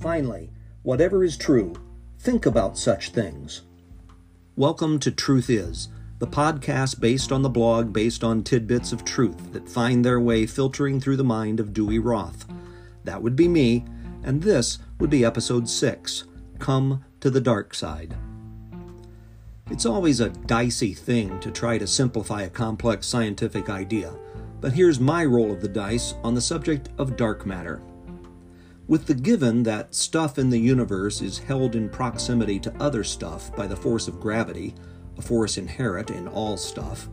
Finally, whatever is true, think about such things. Welcome to Truth Is, the podcast based on the blog based on tidbits of truth that find their way filtering through the mind of Dewey Roth. That would be me, and this would be episode 6 Come to the Dark Side. It's always a dicey thing to try to simplify a complex scientific idea, but here's my roll of the dice on the subject of dark matter. With the given that stuff in the universe is held in proximity to other stuff by the force of gravity, a force inherent in all stuff,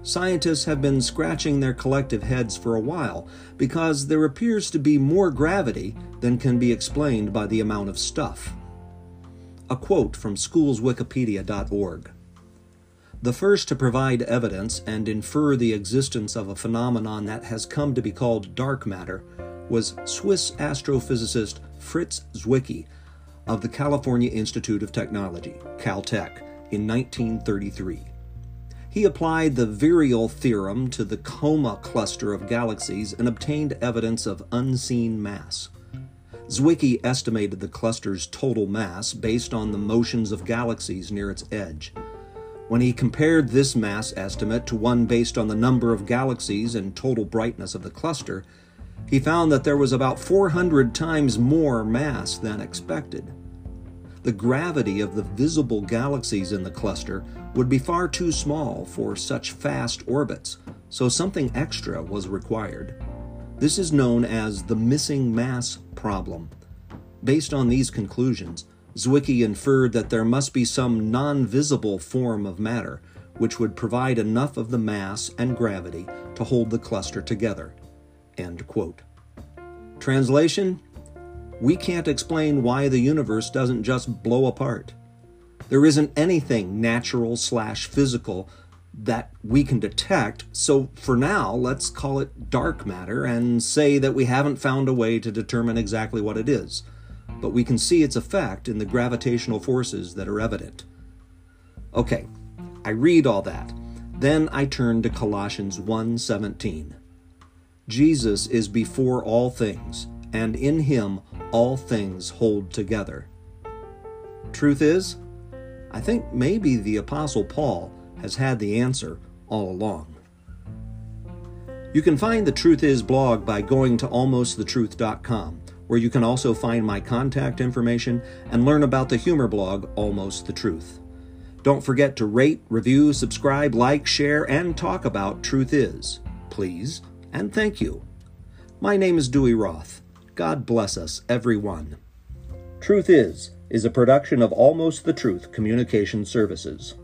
scientists have been scratching their collective heads for a while because there appears to be more gravity than can be explained by the amount of stuff. A quote from schoolswikipedia.org. The first to provide evidence and infer the existence of a phenomenon that has come to be called dark matter was Swiss astrophysicist Fritz Zwicky of the California Institute of Technology, Caltech, in 1933. He applied the virial theorem to the Coma cluster of galaxies and obtained evidence of unseen mass. Zwicky estimated the cluster's total mass based on the motions of galaxies near its edge. When he compared this mass estimate to one based on the number of galaxies and total brightness of the cluster, he found that there was about 400 times more mass than expected. The gravity of the visible galaxies in the cluster would be far too small for such fast orbits, so something extra was required. This is known as the missing mass problem. Based on these conclusions, Zwicky inferred that there must be some non visible form of matter which would provide enough of the mass and gravity to hold the cluster together. End quote. Translation We can't explain why the universe doesn't just blow apart. There isn't anything natural slash physical that we can detect, so for now, let's call it dark matter and say that we haven't found a way to determine exactly what it is, but we can see its effect in the gravitational forces that are evident. Okay, I read all that. Then I turn to Colossians 1:17. Jesus is before all things, and in him all things hold together. Truth is, I think maybe the Apostle Paul has had the answer all along. You can find the Truth Is blog by going to almostthetruth.com, where you can also find my contact information and learn about the humor blog Almost the Truth. Don't forget to rate, review, subscribe, like, share, and talk about Truth Is. Please and thank you. My name is Dewey Roth. God bless us, everyone. Truth Is is a production of Almost the Truth Communication Services.